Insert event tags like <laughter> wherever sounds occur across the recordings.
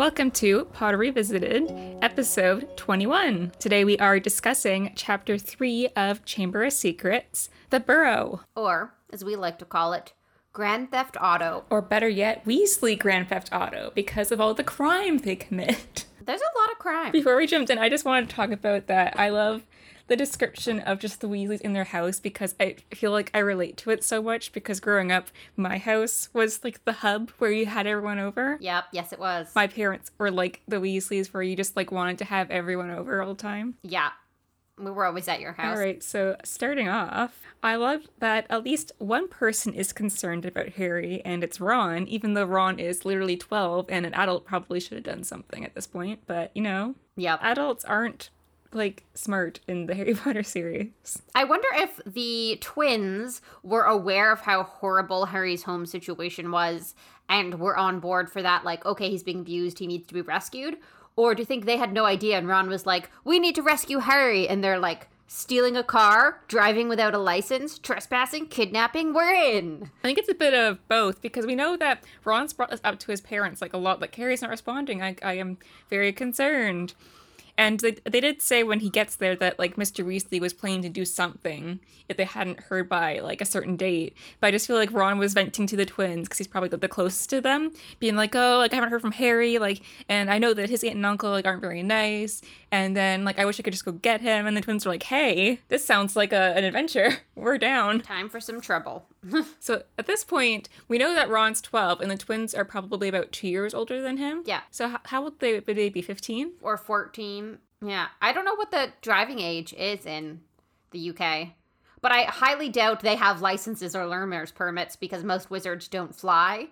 Welcome to Pottery Visited, episode 21. Today we are discussing chapter 3 of Chamber of Secrets, The Burrow. Or, as we like to call it, Grand Theft Auto. Or better yet, Weasley Grand Theft Auto, because of all the crime they commit. There's a lot of crime. Before we jumped in, I just wanted to talk about that. I love the description of just the Weasleys in their house because I feel like I relate to it so much because growing up, my house was like the hub where you had everyone over. Yep, yes, it was. My parents were like the Weasleys where you just like wanted to have everyone over all the time. Yeah. We were always at your house. All right, so starting off, I love that at least one person is concerned about Harry, and it's Ron, even though Ron is literally 12 and an adult probably should have done something at this point. But, you know, Yep. adults aren't like smart in the <laughs> Harry Potter series. I wonder if the twins were aware of how horrible Harry's home situation was and were on board for that, like, okay, he's being abused, he needs to be rescued. Or do you think they had no idea and Ron was like, we need to rescue Harry? And they're like, stealing a car, driving without a license, trespassing, kidnapping, we're in. I think it's a bit of both because we know that Ron's brought this up to his parents like a lot. Like Harry's not responding. I, I am very concerned. And they, they did say when he gets there that like Mr. Weasley was planning to do something if they hadn't heard by like a certain date. But I just feel like Ron was venting to the twins because he's probably the, the closest to them, being like, "Oh, like I haven't heard from Harry, like, and I know that his aunt and uncle like aren't very nice, and then like I wish I could just go get him." And the twins are like, "Hey, this sounds like a, an adventure. <laughs> We're down." Time for some trouble. <laughs> So at this point, we know that Ron's 12 and the twins are probably about two years older than him. Yeah. So how, how would they, would they be 15? or 14. Yeah. I don't know what the driving age is in the UK. But I highly doubt they have licenses or learner's permits because most wizards don't fly.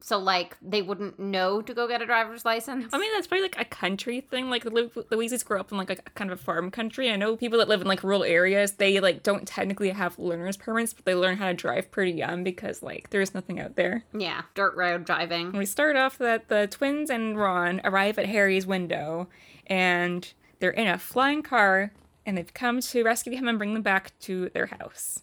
So, like, they wouldn't know to go get a driver's license. I mean, that's probably like a country thing. Like the, Weasleys grew up in like a kind of a farm country. I know people that live in like rural areas, they like don't technically have learner's permits, but they learn how to drive pretty young because like there's nothing out there. yeah, dirt road driving. And we start off that the twins and Ron arrive at Harry's window and they're in a flying car and they've come to rescue him and bring them back to their house.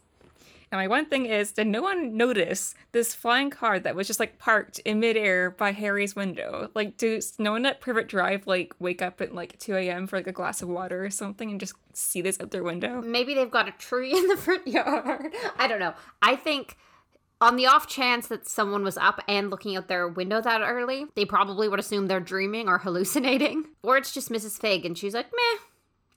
And my one thing is, did no one notice this flying car that was just like parked in midair by Harry's window? Like, does no one at Privet Drive like wake up at like 2 a.m. for like a glass of water or something and just see this out their window? Maybe they've got a tree <laughs> in the front yard. I don't know. I think on the off chance that someone was up and looking out their window that early, they probably would assume they're dreaming or <laughs> hallucinating. Or it's just Mrs. Fig and she's like, meh,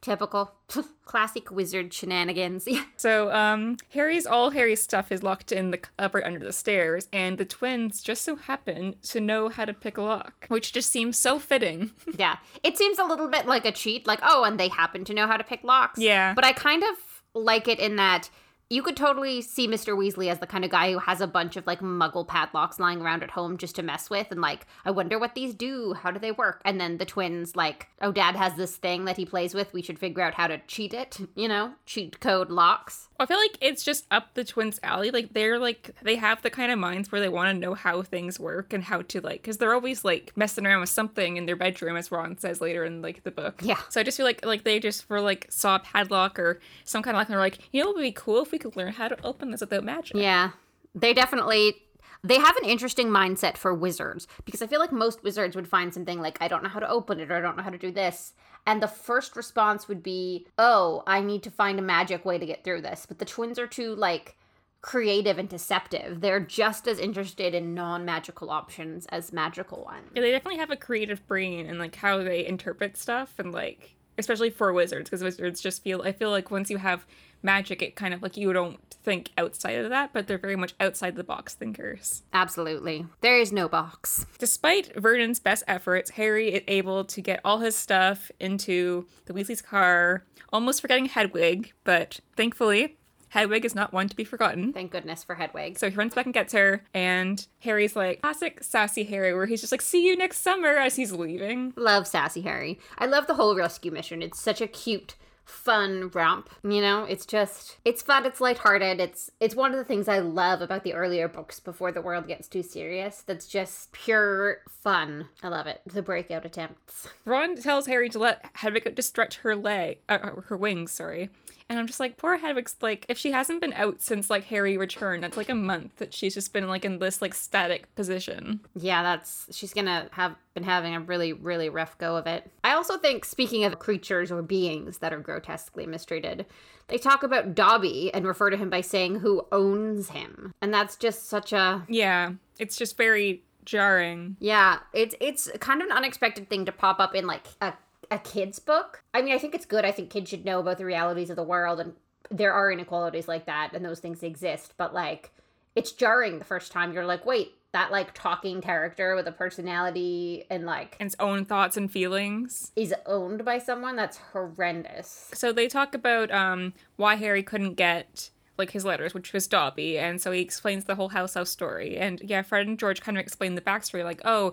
typical. <laughs> Classic wizard shenanigans. <laughs> So, um, Harry's all Harry's stuff is locked in the cupboard under the stairs, and the twins just so happen to know how to pick a lock, which just seems so fitting. yeah. It seems a little bit like a cheat, like, oh, and they happen to know how to pick locks. Yeah. But I kind of like it in that you could totally see Mr. Weasley as the kind of guy who has a bunch of like muggle padlocks lying around at home just to mess with and like, I wonder what these do. How do they work? And then the twins, like, oh, dad has this thing that he plays with. We should figure out how to cheat it, you know, cheat code locks. I feel like it's just up the twins' alley. Like they're like they have the kind of minds where they want to know how things work and how to like because they're always like messing around with something in their bedroom, as Ron says later in like the book. Yeah. So I just feel like like they just were like saw a padlock or some kind of lock and they're like, you know, what would be cool if we could learn how to open this without magic. Yeah. They definitely they have an interesting mindset for wizards because I feel like most wizards would find something like I don't know how to open it or I don't know how to do this. And the first response would be, "Oh, I need to find a magic way to get through this." But the twins are too like creative and deceptive. They're just as interested in non-magical options as magical ones. Yeah, they definitely have a creative brain and like how they interpret stuff and like especially for wizards because wizards just feel I feel like once you have magic it kind of like you don't think outside of that but they're very much outside the box thinkers. Absolutely. There is no box. Despite Vernon's best efforts, Harry is able to get all his stuff into the Weasley's car, almost forgetting Hedwig, but thankfully Hedwig is not one to be forgotten. Thank goodness for Hedwig. So he runs back and gets her, and Harry's like, classic sassy Harry, where he's just like, see you next summer as he's leaving. Love Sassy Harry. I love the whole rescue mission. It's such a cute, fun romp. You know, it's just it's fun, it's lighthearted. It's it's one of the things I love about the earlier books before the world gets too serious. That's just pure fun. I love it. The breakout attempts. Ron tells Harry to let Hedwig stretch her leg, uh, her wings, sorry. And I'm just like, poor Hedwig's like, if she hasn't been out since like Harry returned, that's like a month that she's just been like in this like static position. Yeah, that's she's gonna have been having a really, really rough go of it. I also think, speaking of creatures or beings that are grotesquely mistreated, they talk about Dobby and refer to him by saying who owns him. And that's just such a Yeah, it's just very jarring. Yeah, it's it's kind of an unexpected thing to pop up in like a a kid's book. I mean, I think it's good. I think kids should know about the realities of the world and there are inequalities like that and those things exist, but like it's jarring the first time you're like, "Wait, that like talking character with a personality and like And its own thoughts and feelings. is owned by someone that's horrendous." So they talk about um why Harry couldn't get like his letters, which was Dobby, and so he explains the whole house house story. And yeah, Fred and George kind of explain the backstory, like, oh,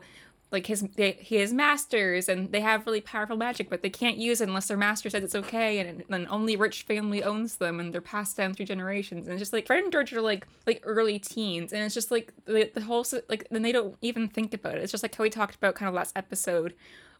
like his they, he has masters and they have really powerful magic, but they can't use it unless their master says it's okay, and then only rich family owns them, and they're passed down through generations. And it's just like Fred and George are like like early teens, and it's just like the, the whole like then they don't even think about it. It's just like how we talked about kind of last episode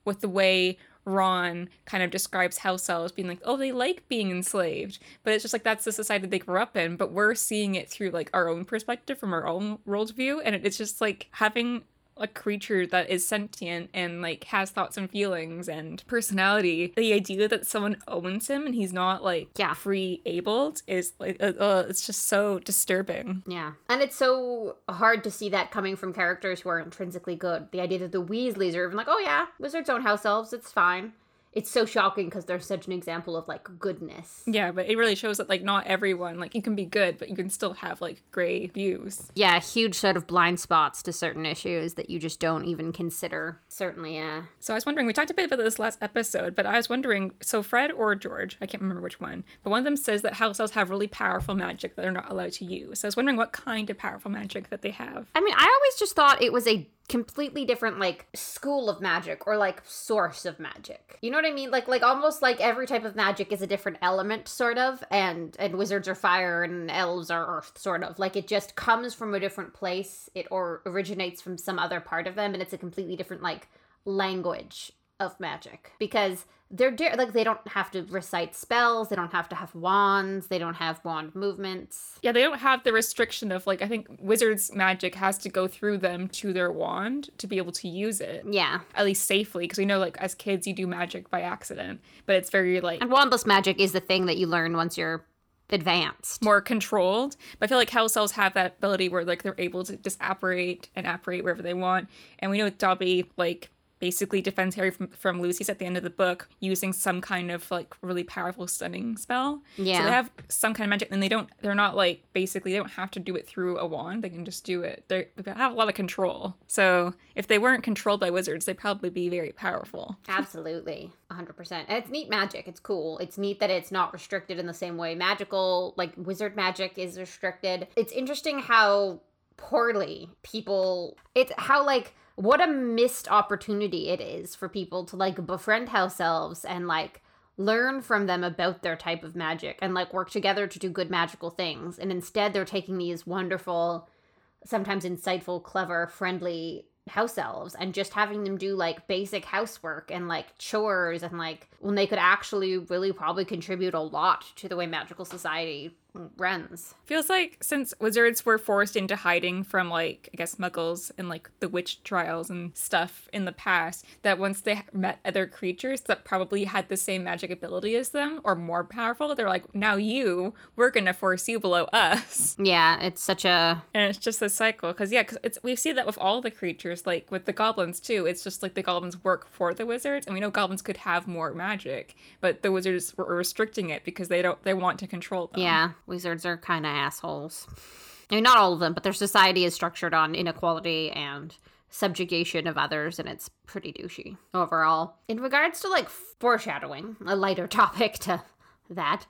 with the way Ron kind of describes house elves being like, oh, they like being enslaved. But it's just like that's the society they grew up in. But we're seeing it through like our own perspective from our own worldview. And it's just like having a creature that is sentient and like has thoughts and feelings and personality the idea that someone owns him and he's not like Yeah. free abled is like uh, uh, it's just so disturbing Yeah. And it's so hard to see that coming from characters who are intrinsically good. The idea that the Weasleys are even like, oh yeah, wizards own house elves, it's fine. It's so shocking because they're such an example of like goodness. yeah but it really shows that like not everyone like you can be good but you can still have like gray views Yeah, huge sort of blind spots to certain issues that you just don't even consider. Certainly, yeah. So I was wondering, we talked a bit about this last episode, but I was wondering, so Fred or George, I can't remember which one, but one of them says that house elves have really powerful magic that they're not allowed to use. So I was wondering what kind of powerful magic that they have. I mean, I always just thought it was a completely different like school of magic or like source of magic. You know what I mean? Like like almost like every type of magic is a different element sort of and and wizards are fire and elves are earth sort of. Like it just comes from a different place. It or originates from some other part of them and it's a completely different like language of magic because they're like they don't have to recite spells, they don't have to have wands, they don't have wand movements. Yeah, they don't have the restriction of like, I think wizards' magic has to go through them to their wand to be able to use it. Yeah. At least safely, because we know like as kids you do magic by accident, but it's very like And wandless magic is the thing that you learn once you're advanced. more controlled. But I feel like house elves have that ability where like they're able to just apparate and apparate wherever they want. And we know Dobby like basically defends Harry from, from Lucius at the end of the book using some kind of like really powerful stunning spell. Yeah. So they have some kind of magic and they don't they're not like basically they don't have to do it through a wand. They can just do it. They're, they have a lot of control. So if they weren't controlled by wizards, they'd probably be very powerful. Absolutely. 100%. And it's neat magic. It's cool. It's neat that it's not restricted in the same way magical, like wizard magic is restricted. It's interesting how poorly people, it's how, like, what a missed opportunity it is for people to, like, befriend house elves and, like, learn from them about their type of magic and, like, work together to do good magical things. And instead, they're taking these wonderful, sometimes insightful, clever, friendly house elves and just having them do like basic housework and like chores and like when they could actually really probably contribute a lot to the way magical society runs. Feels like since wizards were forced into hiding from like I guess muggles and like the witch trials and stuff in the past, that once they met other creatures that probably had the same magic ability as them or more powerful, they're like, now you, we're gonna force you below us, Yeah, it's such a and it's just a cycle. Because yeah, because it's we see that with all the creatures, like with the goblins too. It's just like the goblins work for the wizards, and we know goblins could have more magic, but the wizards were restricting it because they don't they want to control them. yeah, wizards are kind of assholes. I mean, not all of them, but their society is structured on inequality and subjugation of others, and it's pretty douchey overall. In regards to like foreshadowing, a lighter <laughs> topic to that,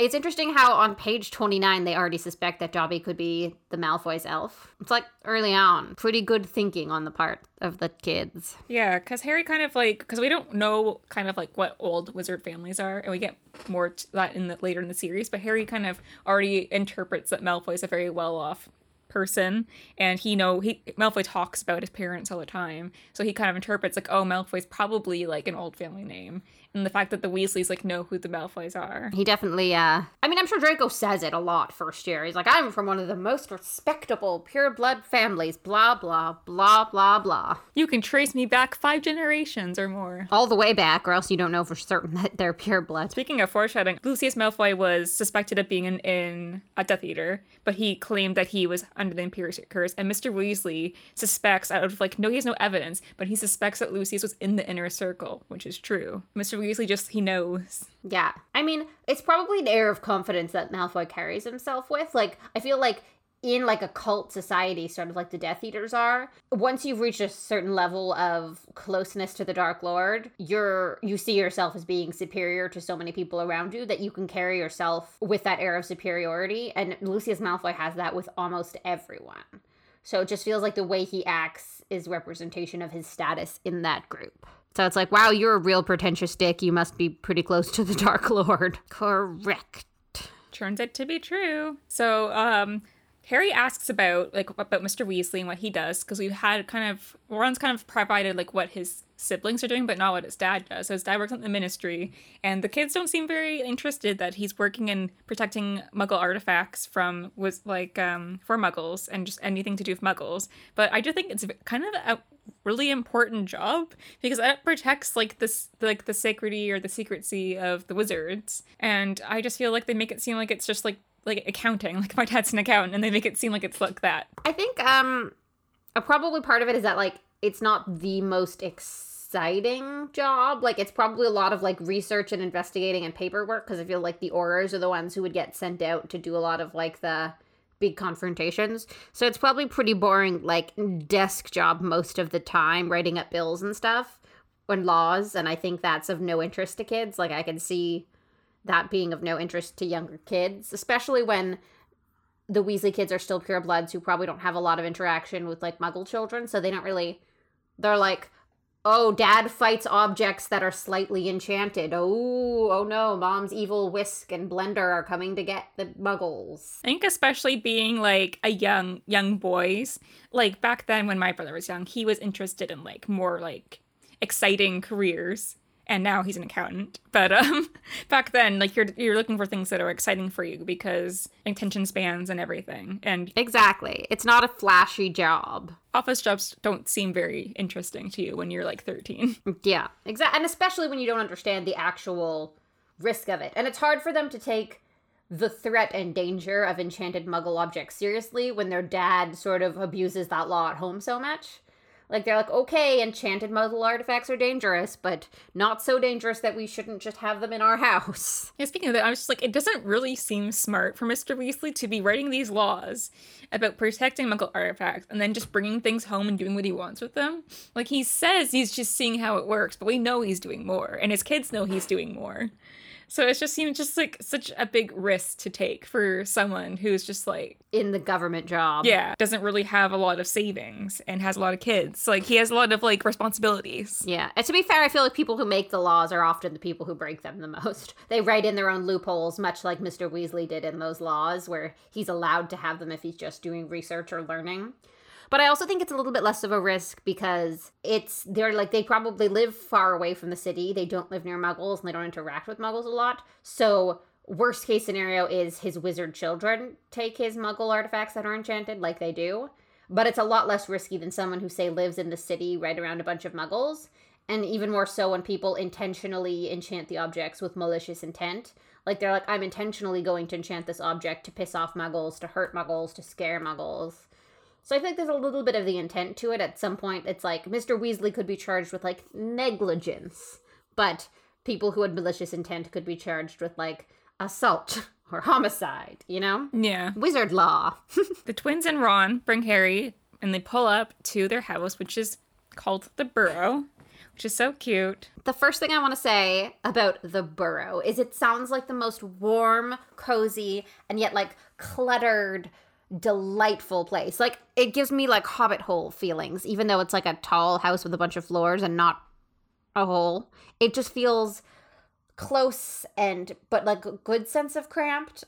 it's interesting how on page 29 they already suspect that Dobby could be the Malfoy's elf. It's like early on, pretty good thinking on the part of the kids. Yeah, because Harry kind of like because we don't know kind of like what old wizard families are, and we get more to that in the later in the series. But Harry kind of already interprets that Malfoy is a very well off person, and he know he Malfoy talks about his parents all the time, so he kind of interprets like, oh, Malfoy's probably like an old family name, and the fact that the Weasleys like know who the Malfoys are. He definitely, uh, I mean, I'm sure Draco says it a lot first year. He's like, I'm from one of the most respectable pure blood families, blah, blah, blah, blah, blah. You can trace me back five generations or more. All the way back, or else you don't know for certain <laughs> that they're pure blood. Speaking of foreshadowing, Lucius Malfoy was suspected of being in, in a Death Eater, but he claimed that he was under the Imperius Curse, and Mr. Weasley suspects out of like, no, he has no evidence, but he suspects that Lucius was in the inner circle, which is true. Mr. Weasley just, he knows. Yeah. I mean, it's probably an air of confidence that Malfoy carries himself with. Like, I feel like in like a cult society, sort of like the Death Eaters are, once you've reached a certain level of closeness to the Dark Lord, you're you see yourself as being superior to so many people around you that you can carry yourself with that air of superiority. And Lucius Malfoy has that with almost everyone. So it just feels like the way he acts is representation of his status in that group. So it's like, wow, you're a real pretentious dick. You must be pretty close to the <laughs> Dark Lord. Correct. Turns out to be true. So, um, Harry asks about like about Mr. Weasley and what he does because we've had kind of Ron's kind of provided like what his siblings are doing, but not what his dad does. So his dad works in the ministry, and the kids don't seem very interested that he's working in protecting Muggle artifacts from was like um for Muggles and just anything to do with Muggles. But I do think it's kind of really important job because that protects like this like the sacredity or the secrecy of the wizards, and I just feel like they make it seem like it's just like like accounting, <laughs> like my dad's an accountant, and they make it seem like it's like that. I think um probably part of it is that like it's not the most exciting job. Like it's probably a lot of like research and investigating and paperwork because I feel like the Aurors are the ones who would get sent out to do a lot of like the big confrontations. So it's probably pretty boring like desk job most of the time, writing up bills and stuff and laws, and I think that's of no interest to kids. Like I can see that being of no interest to younger kids, especially when the Weasley kids are still purebloods who probably don't have a lot of interaction with like muggle children, so they don't really they're like Oh, dad fights objects that are slightly enchanted. Oh, oh no, mom's evil whisk and blender are coming to get the muggles. I think especially being like a young young boys, like back then when my brother was young, he was interested in like more like exciting careers and now he's an accountant. But um, <laughs> back then, like you're you're looking for things that are exciting for you because attention spans and everything. And exactly, it's not a flashy job. Office jobs don't seem very interesting to you when you're like 13. <laughs> Yeah, exactly, and especially when you don't understand the actual risk of it, and it's hard for them to take the threat and danger of enchanted muggle objects seriously when their dad sort of abuses that law at home so much. Like they're like, okay, enchanted muggle artifacts are dangerous, but not so dangerous that we shouldn't just have them in our house. <laughs> Yeah, speaking of that, I was just like, it doesn't really seem smart for Mr. Weasley to be writing these laws about protecting muggle artifacts and then just bringing things home and doing what he wants with them. Like he says he's just seeing how it works, but we know he's doing more, and his kids know he's doing more. So it just seems just like such a big risk to take for someone who's just like in the government job. Yeah, doesn't really have a lot of savings and has a lot of kids. Like he has a lot of like responsibilities. Yeah. And to be fair, I feel like people who make the laws are often the people who break them the most. <laughs> They write in their own loopholes, much like Mr. Weasley did in those laws, where he's allowed to have them if he's just doing research or learning. But I also think it's a little bit less of a risk because it's they're like they probably live far away from the city. They don't live near muggles and they don't interact with muggles a lot. So worst case scenario is his wizard children take his muggle artifacts that are enchanted like they do. But it's a lot less risky than someone who say lives in the city right around a bunch of muggles. And even more so when people intentionally enchant the objects with malicious intent. Like they're like, I'm intentionally going to enchant this object to piss off muggles, to hurt muggles, to scare muggles. So I think there's a little bit of the intent to it. At some point, it's like Mr. Weasley could be charged with like negligence, but people who had malicious intent could be charged with like assault <laughs> or homicide, you know? Yeah. Wizard law. <laughs> the twins and Ron bring Harry and they pull up to their house, which is called the Burrow, which is so cute. The first thing I want to say about the Burrow is it sounds like the most warm, cozy, and yet like cluttered delightful place. Like it gives me like hobbit hole feelings, even though it's like a tall house with a bunch of floors and not a hole. It just feels close and but like a good sense of cramped.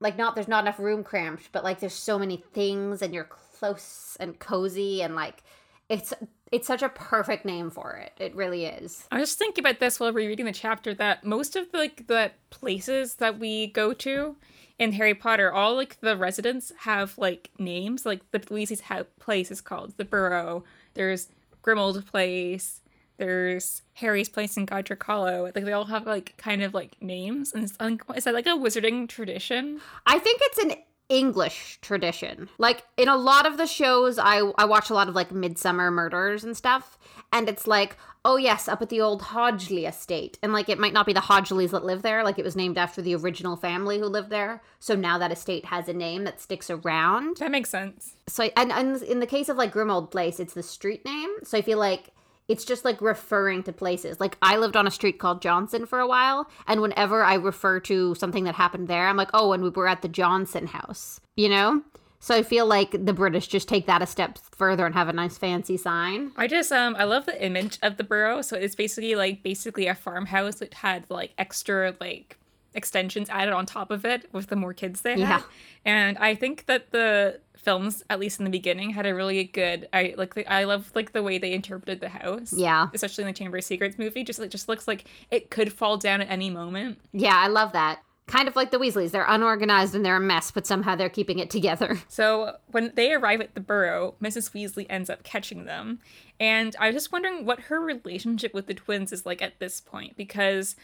Like not there's not enough room cramped, but like there's so many things and you're close and cozy and like it's it's such a perfect name for it. It really is. I was just thinking about this while rereading the chapter that most of the, like the places that we go to in Harry Potter, all like the residents have like names. Like the Weasley's place is called the Burrow. There's Grimmauld Place. There's Harry's place in Godric Hollow. Like they all have like kind of like names, and is that like a wizarding tradition? I think it's an English tradition. Like in a lot of the shows, I I watch a lot of like Midsomer Murders and stuff, and it's like, oh yes, up at the old Hodgley estate, and like it might not be the Hodgleys that live there, like it was named after the original family who lived there. So now that estate has a name that sticks around. That makes sense. So and, and in the case of like Grimmauld Place, it's the street name. So I feel like it's just like referring to places. Like I lived on a street called Johnson for a while, and whenever I refer to something that happened there, I'm like, oh, and we were at the Johnson house, you know? So I feel like the British just take that a step further and have a nice fancy sign. I just um I love the image of the Burrow. So it's basically like basically a farmhouse that had like extra like extensions added on top of it with the more kids they had. Yeah. And I think that the films, at least in the beginning, had a really good. I like. The, I love like the way they interpreted the house. Yeah. Especially in the Chamber of Secrets movie, just it just looks like it could fall down at any moment. Yeah, I love that. Kind of like the Weasleys. They're unorganized and they're a mess, but somehow they're keeping it together. <laughs> So when they arrive at the Burrow, Mrs. Weasley ends up catching them. And I was just wondering what her relationship with the twins is like at this point, because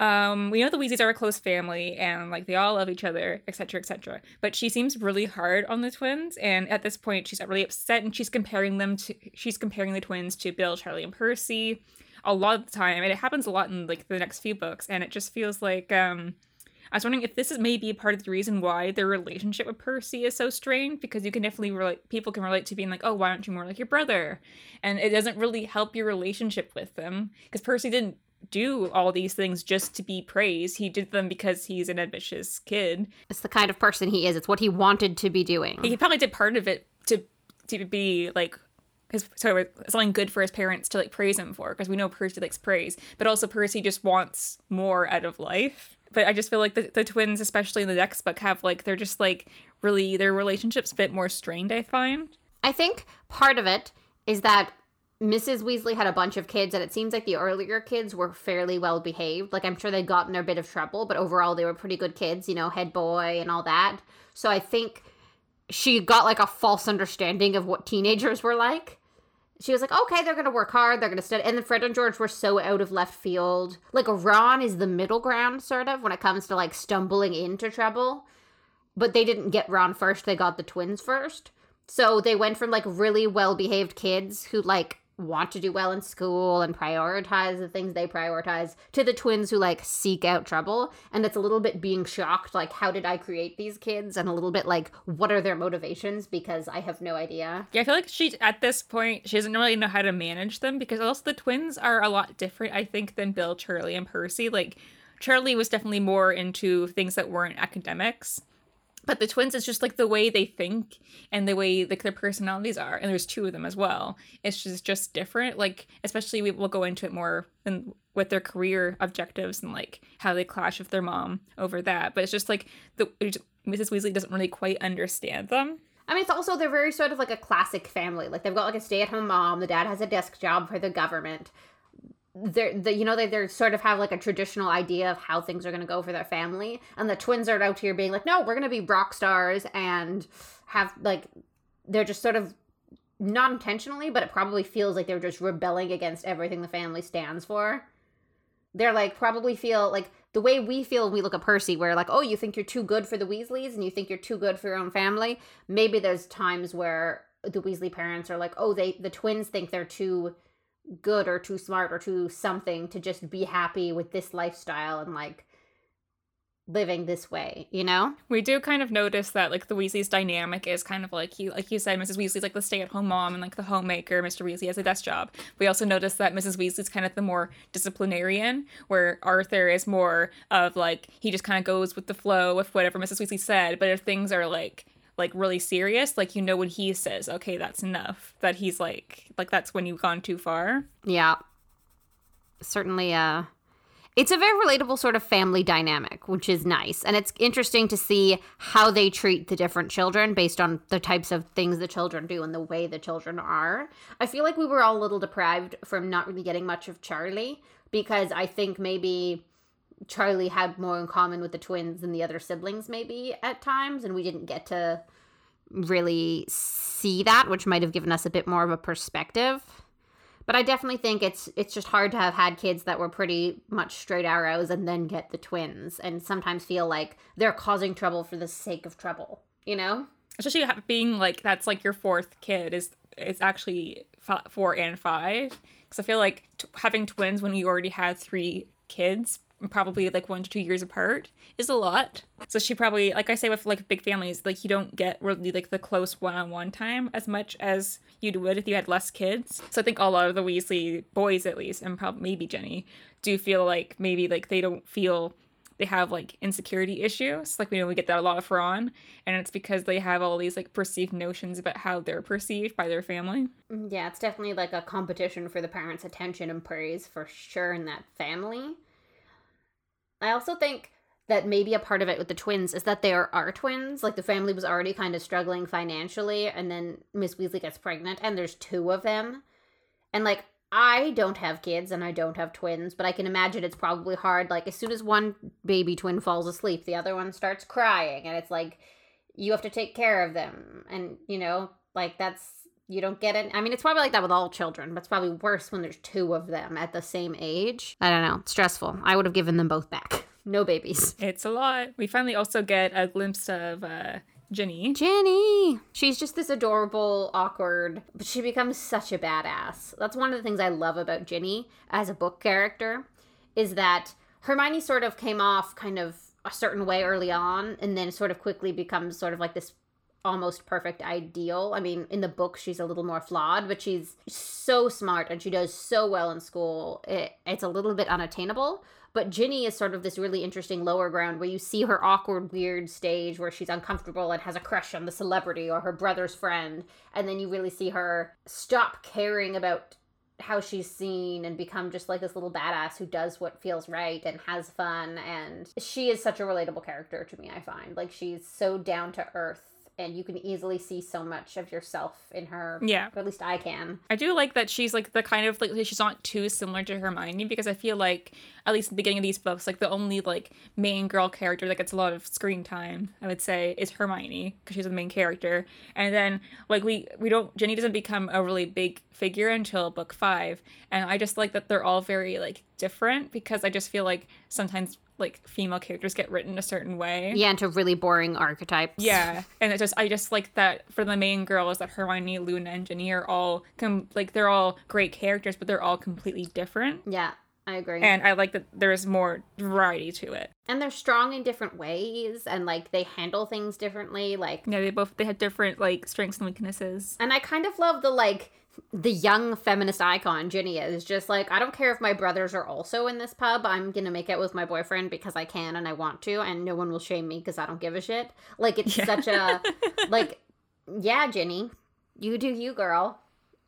um, we know the Weasleys are a close family and like they all love each other, etc., etc. But she seems really hard on the twins, and at this point, she's really upset, and she's comparing them to she's comparing the twins to Bill, Charlie, and Percy a lot of the time, and it happens a lot in like the next few books, and it just feels like um, I was wondering if this is maybe part of the reason why their relationship with Percy is so strained, because you can definitely relate. People can relate to being like, "Oh, why aren't you more like your brother?" And it doesn't really help your relationship with them because Percy didn't do all these things just to be praised. He did them because he's an ambitious kid. It's the kind of person he is. It's what he wanted to be doing. He probably did part of it to to be like his so something good for his parents to like praise him for because we know Percy likes praise, but also Percy just wants more out of life. But I just feel like the, the twins, especially in the next book, have like they're just like really their relationships a bit more strained. I find. I think part of it is that Mrs. Weasley had a bunch of kids, and it seems like the earlier kids were fairly well behaved. Like, I'm sure they got in their bit of trouble, but overall, they were pretty good kids, you know, head boy and all that. So I think she got like a false understanding of what teenagers were like. She was like, okay, they're going to work hard, they're going to study. And then Fred and George were so out of left field. Like, Ron is the middle ground, sort of, when it comes to like stumbling into trouble. But they didn't get Ron first, they got the twins first. So they went from like really well behaved kids who like want to do well in school and prioritize the things they prioritize to the twins who like seek out trouble. And it's a little bit being shocked like how did i create these kids? And a little bit like what are their motivations? Because i have no idea. Yeah i feel like she at this point she doesn't really know how to manage them because also the twins are a lot different i think than bill charlie and percy. Like charlie was definitely more into things that weren't academics but the twins is just like the way they think and the way like their personalities are and there's two of them as well it's just just different like especially we will go into it more in, with their career objectives and like how they clash with their mom over that but it's just like the mrs weasley doesn't really quite understand them I mean, it's also they're very sort of like a classic family. Like they've got like a stay-at-home mom. The dad has a desk job for the government they're the, you know they they sort of have like a traditional idea of how things are going to go for their family and the twins are out here being like no we're going to be rock stars and have like they're just sort of not intentionally but it probably feels like they're just rebelling against everything the family stands for they're like probably feel like the way we feel when we look at Percy, where like, oh, you think you're too good for the Weasleys and you think you're too good for your own family. Maybe there's times where the Weasley parents are like, oh, they the twins think they're too good or too smart or too something to just be happy with this lifestyle and like living this way, you know? We do kind of notice that like the Weasley's dynamic is kind of like you like you said, Mrs. Weasley's like the stay-at-home mom and like the homemaker, Mr. Weasley has a desk job. We also notice that Mrs. Weasley's kind of the more disciplinarian, where Arthur is more of like he just kind of goes with the flow with whatever Mrs. Weasley said. But if things are like like really serious, like you know when he says, "Okay, that's enough," that he's like like that's when you've gone too far. Yeah. Certainly uh it's a very relatable sort of family dynamic, which is nice. And it's interesting to see how they treat the different children based on the types of things the children do and the way the children are. I feel like we were all a little deprived from not really getting much of Charlie because I think maybe Charlie had more in common with the twins than the other siblings, maybe at times, and we didn't get to really see that, which might have given us a bit more of a perspective. But I definitely think it's it's just hard to have had kids that were pretty much straight arrows and then get the twins and sometimes feel like they're causing trouble for the sake of trouble, you know? Especially being like that's like your fourth kid is it's actually four and five because I feel like t- having twins when you already had three kids probably like one to two years apart is a lot. So she probably, like I say with like big families, like you don't get really like the close one-on-one time as much as you would if you had less kids. So I think a lot of the Weasley boys, at least, and probably maybe Ginny, do feel like maybe like they don't feel they have like insecurity issues. Like we know we get that a lot of Ron, and it's because they have all these like perceived notions about how they're perceived by their family. Mm, yeah, it's definitely like a competition for the parents' attention and praise for sure in that family. I also think that maybe a part of it with the twins is that they are, twins. Like the family was already kind of struggling financially, and then Miss Weasley gets pregnant, and there's two of them. And like, I don't have kids and I don't have twins, but I can imagine it's probably hard. Like, as soon as one baby twin falls asleep, the other one starts crying, and it's like, you have to take care of them. And, you know, like, that's you don't get it. I mean, it's probably like that with all children, but it's probably worse when there's two of them at the same age. I don't know. Stressful. I would have given them both back. <laughs> No babies. It's a lot. We finally also get a glimpse of uh, Ginny. Ginny! She's just this adorable, awkward, but she becomes such a badass. That's one of the things I love about Ginny as a book character, is that Hermione sort of came off kind of a certain way early on and then sort of quickly becomes sort of like this almost perfect ideal. I mean, in the book, she's a little more flawed, but she's so smart and she does so well in school. It, it's a little bit unattainable. But Ginny is sort of this really interesting lower ground where you see her awkward, weird stage where she's uncomfortable and has a crush on the celebrity or her brother's friend. And then you really see her stop caring about how she's seen and become just like this little badass who does what feels right and has fun. And she is such a relatable character to me, I find. Like, she's so down to earth and you can easily see so much of yourself in her. Yeah. Or at least I can. I do like that she's like the kind of like she's not too similar to Hermione because I feel like at least at the beginning of these books, like the only like main girl character that gets a lot of screen time, I would say, is Hermione because she's the main character. And then like we we don't Ginny doesn't become a really big figure until book five, and I just like that they're all very like different because I just feel like sometimes like female characters get written a certain way. Yeah, into really boring archetypes. Yeah, <laughs> and it just I just like that for the main girls that Hermione, Luna, and Ginny are all com- like they're all great characters, but they're all completely different. Yeah. I agree. And I like that there's more variety to it. And they're strong in different ways and like they handle things differently. Like Yeah, they both they have different like strengths and weaknesses. And I kind of love the like the young feminist icon Ginny is just like I don't care if my brothers are also in this pub. I'm gonna make it with my boyfriend because I can and I want to, and no one will shame me because I don't give a shit. Like it's yeah. such a <laughs> like, yeah, Ginny, you do you, girl.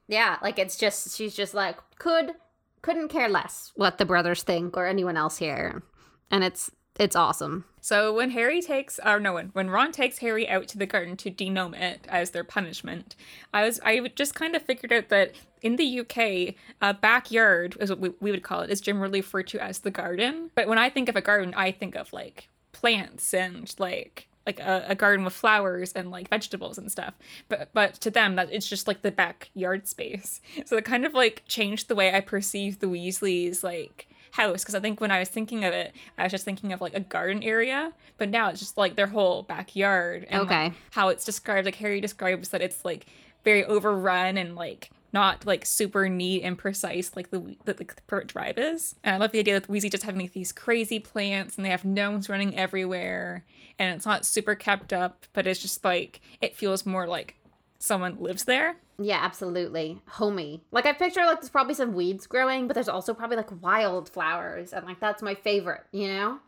Yeah, like it's just she's just like could couldn't care less what the brothers think or anyone else here, and it's it's awesome. So when Harry takes, or no, when when Ron takes Harry out to the garden to denome it as their punishment, I was I just kind of figured out that in the UK, a backyard is what we, we would call it is generally referred to as the garden. But when I think of a garden, I think of like plants and like like a, a, garden with flowers and like vegetables and stuff but but to them that it's just like the backyard space so it kind of like changed the way i perceive the weasleys like house because I think when I was thinking of it, I was just thinking of like a garden area, but now it's just like their whole backyard. And, okay. Like, how it's described, like Harry describes that it's like very overrun and like not like super neat and precise like the the, the Privet Drive is. And I love the idea that Weasley just having like, these crazy plants and they have gnomes running everywhere, and it's not super kept up, but it's just like it feels more like someone lives there. Yeah, absolutely. Homey. Like I picture like there's probably some weeds growing, but there's also probably like wildflowers and like that's my favorite, you know?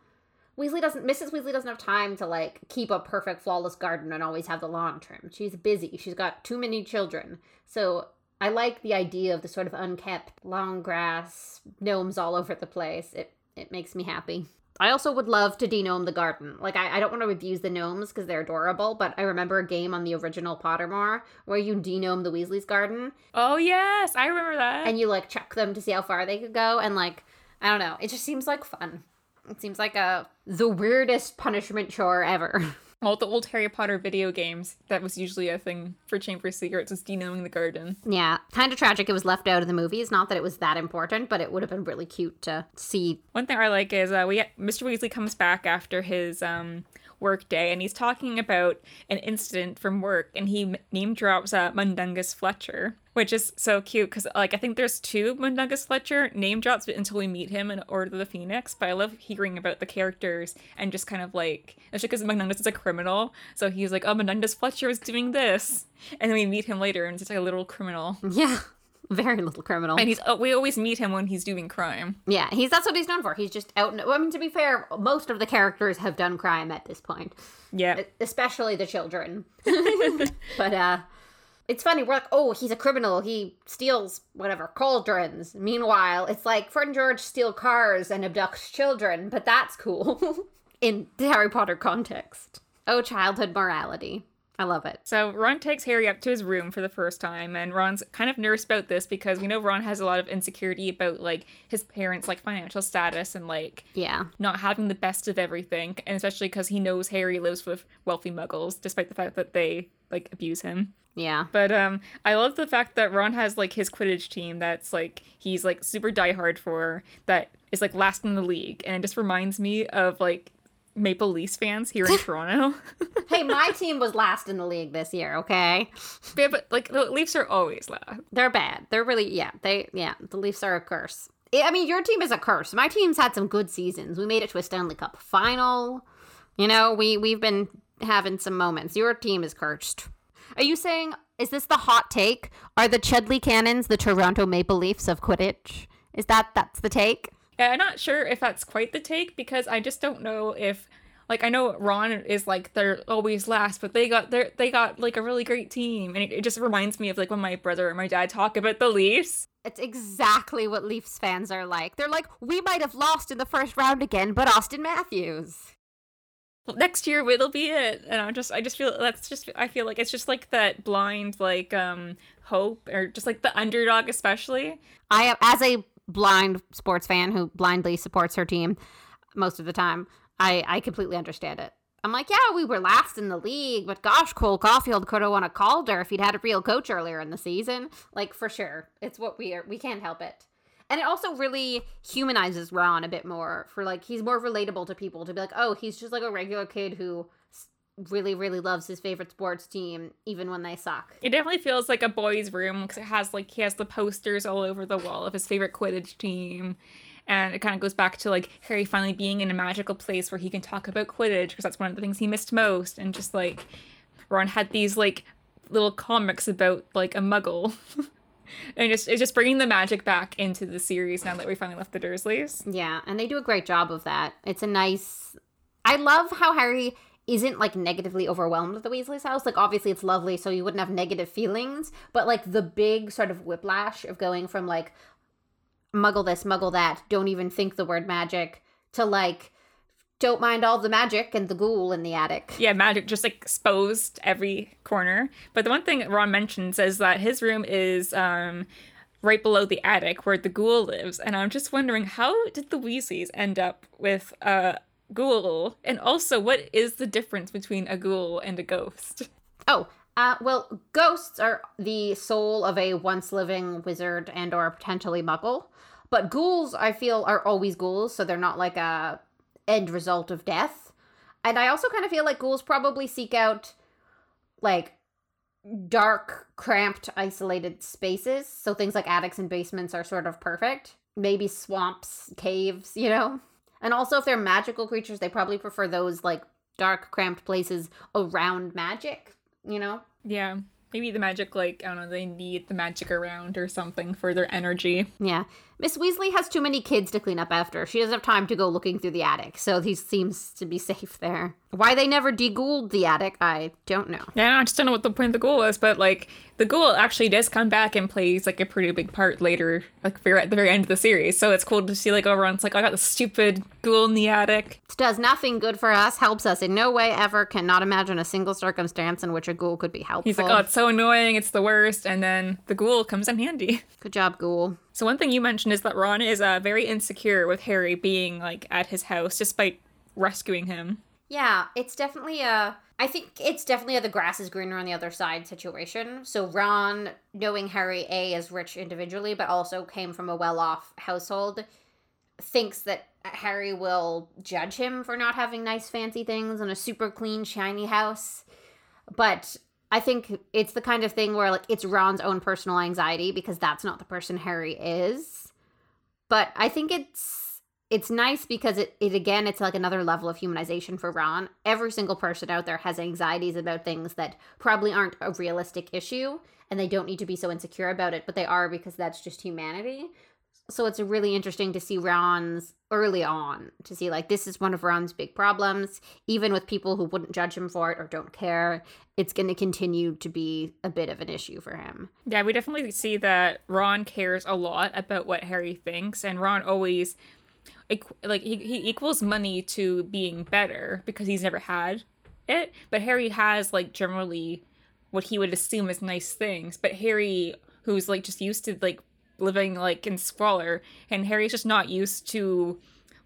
Weasley doesn't Mrs. Weasley doesn't have time to like keep a perfect flawless garden and always have the lawn trimmed. She's busy. She's got too many children. So I like the idea of the sort of unkept long grass, gnomes all over the place. It It makes me happy. I also would love to denome the garden. Like, I, I don't want to abuse the gnomes because they're adorable, but I remember a game on the original Pottermore where you denome the Weasley's garden. Oh, yes, I remember that. And you, like, chuck them to see how far they could go. And, like, I don't know. It just seems like fun. It seems like a the weirdest punishment chore ever. <laughs> all the old Harry Potter video games, that was usually a thing for Chamber of Secrets, was denoming the garden. Yeah, kind of tragic it was left out of the movies. Not that it was that important, but it would have been really cute to see. One thing I like is uh, we Mr. Weasley comes back after his um, work day and he's talking about an incident from work and he name drops uh, Mundungus Fletcher which is so cute because like I think there's two Mundungus Fletcher name drops until we meet him in Order of the Phoenix. But I love hearing about the characters and just kind of like especially because Mundungus is a criminal, so he's like, oh Mundungus Fletcher is doing this, and then we meet him later and it's like a little criminal. Yeah. Very little criminal, and he's oh, we always meet him when he's doing crime. Yeah, he's that's what he's known for. He's just out. Well, I mean, to be fair, most of the characters have done crime at this point. Yeah, especially the children. <laughs> <laughs> but uh, it's funny. We're like, oh, he's a criminal. He steals whatever cauldrons. Meanwhile, it's like Fred and George steal cars and abduct children, but that's cool <laughs> in the Harry Potter context. Oh, childhood morality. I love it. So Ron takes Harry up to his room for the first time, and Ron's kind of nervous about this because we know Ron has a lot of insecurity about like his parents' like financial status and like yeah not having the best of everything, and especially because he knows Harry lives with wealthy Muggles, despite the fact that they like abuse him. Yeah. But um I love the fact that Ron has like his Quidditch team that's like he's like super diehard for that is like last in the league and it just reminds me of like Maple Leafs fans here in <laughs> Toronto. <laughs> hey, my team was last in the league this year, okay? Yeah, but like the Leafs are always last. They're bad. They're really yeah, they yeah, the Leafs are a curse. I mean, your team is a curse. My team's had some good seasons. We made it to a Stanley Cup final. You know, we we've been having some moments. Your team is cursed. Are you saying is this the hot take? Are the Chudley Cannons the Toronto Maple Leafs of Quidditch? Is that that's the take? Yeah, I'm not sure if that's quite the take because I just don't know if like I know Ron is like they're always last, but they got they they got like a really great team, and it, it, just reminds me of like when my brother and my dad talk about the Leafs. It's exactly what Leafs fans are like. They're like, we might have lost in the first round again, but Austin Matthews. Well, next year it'll be it, and I'm just I just feel that's just I feel like it's just like that blind like um hope or just like the underdog especially. I am as a blind sports fan who blindly supports her team most of the time, I, I completely understand it. I'm like, yeah, we were last in the league, but gosh, Cole Caufield could have won a Calder if he'd had a real coach earlier in the season. Like for sure, it's what we are. We can't help it, and it also really humanizes Ron a bit more. For like, he's more relatable to people to be like, oh, he's just like a regular kid who really really loves his favorite sports team even when they suck. It definitely feels like a boy's room because it has like he has the posters all over the wall of his favorite quidditch team. And it kind of goes back to like harry finally being in a magical place where he can talk about quidditch because that's one of the things he missed most and just like ron had these like little comics about like a muggle. <laughs> And just it's just bringing the magic back into the series now that we finally left the dursleys. Yeah and they do a great job of that. It's a nice i love how harry isn't like negatively overwhelmed with the Weasley's house. Like obviously it's lovely, so you wouldn't have negative feelings, but like the big sort of whiplash of going from like muggle this, muggle that, don't even think the word magic to like don't mind all the magic and the ghoul in the attic. Yeah, magic just like exposed every corner. But the one thing Ron mentions is that his room is um right below the attic where the ghoul lives. And I'm just wondering how did the Weasleys end up with uh ghoul? And also, what is the difference between a ghoul and a ghost? Oh, uh, well, ghosts are the soul of a once living wizard and or potentially muggle. But ghouls, I feel, are always ghouls, so they're not like a end result of death. And I also kind of feel like ghouls probably seek out like dark, cramped, isolated spaces. So things like attics and basements are sort of perfect. Maybe swamps, caves, you know? And also, if they're magical creatures, they probably prefer those like dark, cramped places around magic, you know? Yeah. Maybe the magic, like, I don't know, they need the magic around or something for their energy. Yeah. Miss Weasley has too many kids to clean up after. She doesn't have time to go looking through the attic, so he seems to be <laughs> safe there. Why they never deghouled the attic, I don't know. Yeah, I just don't know what the point of the ghoul was, but like the ghoul actually does come back and plays like a pretty big part later, like very at the very end of the series. So it's cool to see like everyone's like, I got the stupid ghoul in the attic. It does nothing good for us, helps us in no way ever, cannot imagine a single circumstance in which a ghoul could be helpful. He's like, oh, it's so annoying, it's the worst, and then the ghoul comes in handy. <laughs> Good job, ghoul. So one thing you mentioned is that Ron is uh, very insecure with Harry being like at his house despite rescuing him. Yeah, it's definitely a. I think it's definitely a the grass is greener on the other side situation. So Ron, knowing Harry A is rich individually, but also came from a well off household, thinks that Harry will judge him for not having nice fancy things and a super clean shiny house. But I think it's the kind of thing where like it's Ron's own personal anxiety because that's not the person Harry is. But I think it's it's nice because it, it again it's like another level of humanization for Ron. Every single person out there has anxieties about things that probably aren't a realistic issue and they don't need to be so insecure about it, but they are because that's just humanity. So it's really interesting to see Ron's early on to see like this is one of Ron's big problems, even with people who wouldn't judge him for it or don't care. It's going to continue to be a bit of an issue for him. Yeah, we definitely see that Ron cares a lot about what Harry thinks, and Ron always like he, he equals money to being better because he's never had it but harry has like generally what he would assume is nice things but harry who's like just used to like living like in squalor and harry's just not used to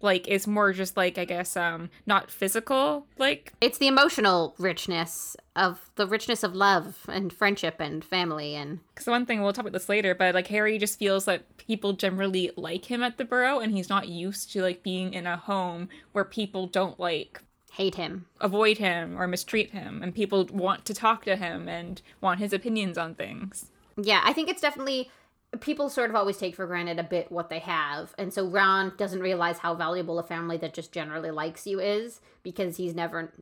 like it's more just like i guess um not physical like it's the emotional richness of the richness of love and friendship and family and because one thing we'll talk about this later but like harry just feels that people generally like him at the burrow and he's not used to like being in a home where people don't like hate him. avoid him or mistreat him and people want to talk to him and want his opinions on things. Yeah i think it's definitely people sort of always take for granted a bit what they have. And so Ron doesn't realize how valuable a family that just generally likes you is because he's never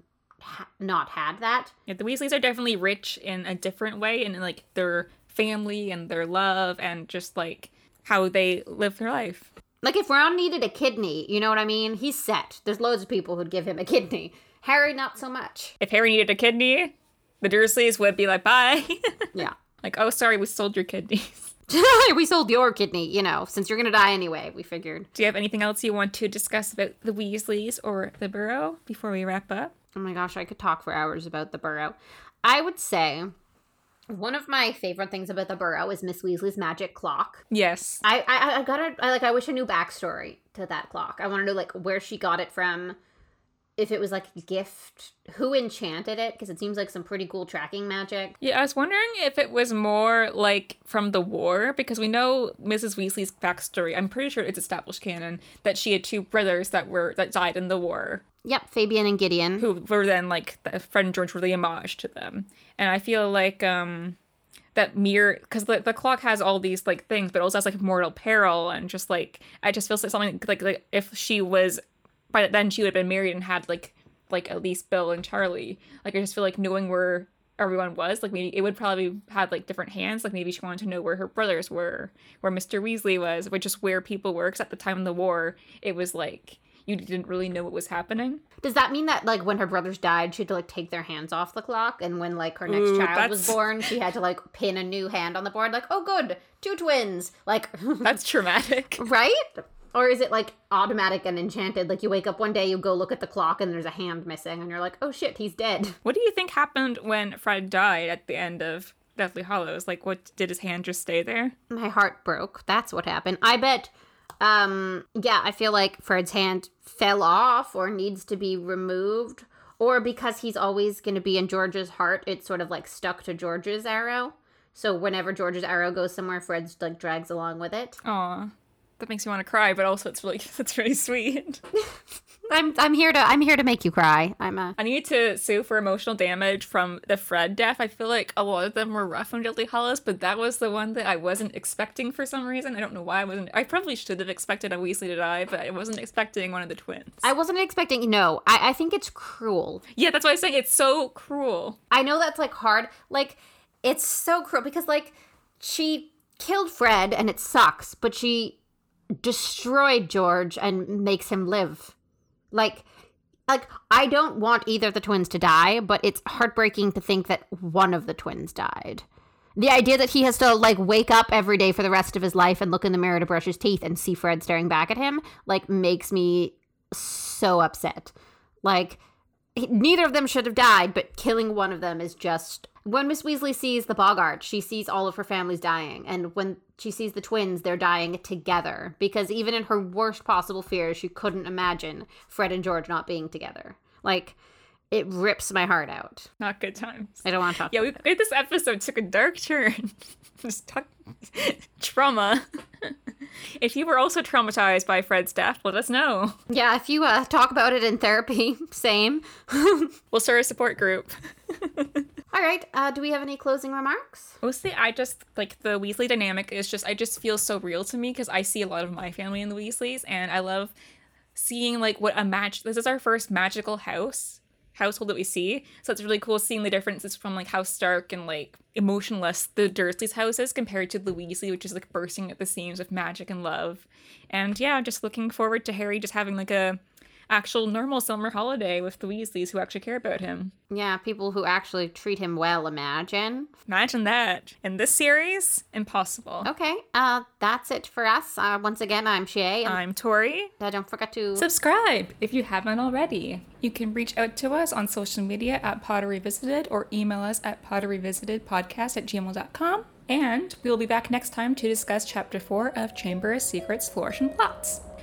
ha- not had that. Yeah, the Weasleys are definitely rich in a different way in like their family and their love and just like how they live their life. Like if Ron needed a kidney, you know what I mean? He's set. There's loads of people who'd give him a kidney. Harry, not so much. If Harry needed a kidney, the Dursleys would be like, bye. <laughs> yeah. Like, oh, sorry, we sold your kidneys. <laughs> we sold your kidney, you know, since you're going to die anyway, we figured. Do you have anything else you want to discuss about the Weasleys or the Burrow before we wrap up? Oh my gosh, I could talk for hours about the Burrow. I would say one of my favorite things about the Burrow is Miss Weasley's magic clock. Yes. I I, I got it. I like. I wish I knew backstory to that clock. I want to know like where she got it from if it was like a gift, who enchanted it? Because it seems like some pretty cool tracking magic. Yeah, I was wondering if it was more like from the war, because we know Mrs. Weasley's backstory. I'm pretty sure it's established canon that she had two brothers that were that died in the war. Yep, Fabian and Gideon. Who were then like the friend George were the homage to them. And I feel like um that mirror because the, the clock has all these like things but also has like mortal peril and just like i just feel like something like, like if she was by then she would have been married and had like like at least Bill and Charlie. Like I just feel like knowing where everyone was, like maybe it would probably have like different hands. Like maybe she wanted to know where her brothers were, where Mr. Weasley was, which is where people were. Because at the time of the war, it was like you didn't really know what was happening. Does that mean that like when her brothers died, she had to like take their hands off the clock, and when like her next Ooh, child that's... was born, she had to like pin a new hand on the board, like oh good, two twins, like <laughs> that's traumatic, right? Or is it like automatic and enchanted? Like you wake up one day, you go look at the clock, and there's a hand missing, and you're like, oh shit, he's dead. <laughs> What do you think happened when Fred died at the end of Deathly Hallows? Like, what did his hand just stay there? My heart broke. That's what happened. I bet. Um, yeah, I feel like Fred's hand fell off or needs to be removed, or because he's always going to be in George's heart, it's sort of like stuck to George's arrow. So whenever George's arrow goes somewhere, Fred's like drags along with it. Aw that makes me want to cry, but also it's really <laughs> it's really sweet. <laughs> I'm I'm here to I'm here to make you cry. I'm a I need to sue for emotional damage from the Fred death. I feel like a lot of them were rough on Deathly Hallows, but that was the one that I wasn't expecting for some reason. I don't know why I wasn't. I probably should have expected a Weasley to die, but I wasn't expecting one of the twins. I wasn't expecting. No, I I think it's cruel. Yeah, that's why I'm saying it's so cruel. I know that's like hard. Like it's so cruel because like she killed Fred and it sucks, but she destroyed George and makes him live. Like like I don't want either of the twins to die, but it's heartbreaking to think that one of the twins died. The idea that he has to like wake up every day for the rest of his life and look in the mirror to brush his teeth and see Fred staring back at him like makes me so upset. Like neither of them should have died, but killing one of them is just when Miss Weasley sees the Boggart, she sees all of her family's dying, and when she sees the twins, they're dying together because even in her worst possible fears, she couldn't imagine Fred and George not being together. Like it rips my heart out. Not good times. I don't want to talk. Yeah, we, this episode took a dark turn. <laughs> Just talk <laughs> trauma. <laughs> if you were also traumatized by Fred's death, let us know. Yeah, if you uh, talk about it in therapy, same. we'll start a support group. All right. Uh, do we have any closing remarks? Mostly, I just like the Weasley dynamic is just I just feel so real to me because I see a lot of my family in the Weasleys, and I love seeing like what a match. This is our first magical house household that we see. So it's really cool seeing the differences from like how stark and like emotionless the Dursleys' house is compared to the Weasley, which is like bursting at the seams with magic and love. And yeah, just looking forward to Harry just having like a actual normal summer holiday with the Weasleys who actually care about him. Yeah, people who actually treat him well, imagine. Imagine that. In this series, impossible. Okay, uh, that's it for us. Uh, once again, I'm Shay. I'm Tori. Uh, don't forget to subscribe if you haven't already. You can reach out to us on social media at Pottery Visited or email us at potteryvisitedpodcast at gmail.com. And we will be back next time to discuss Chapter 4 of Chamber of Secrets Flourish and Blotts.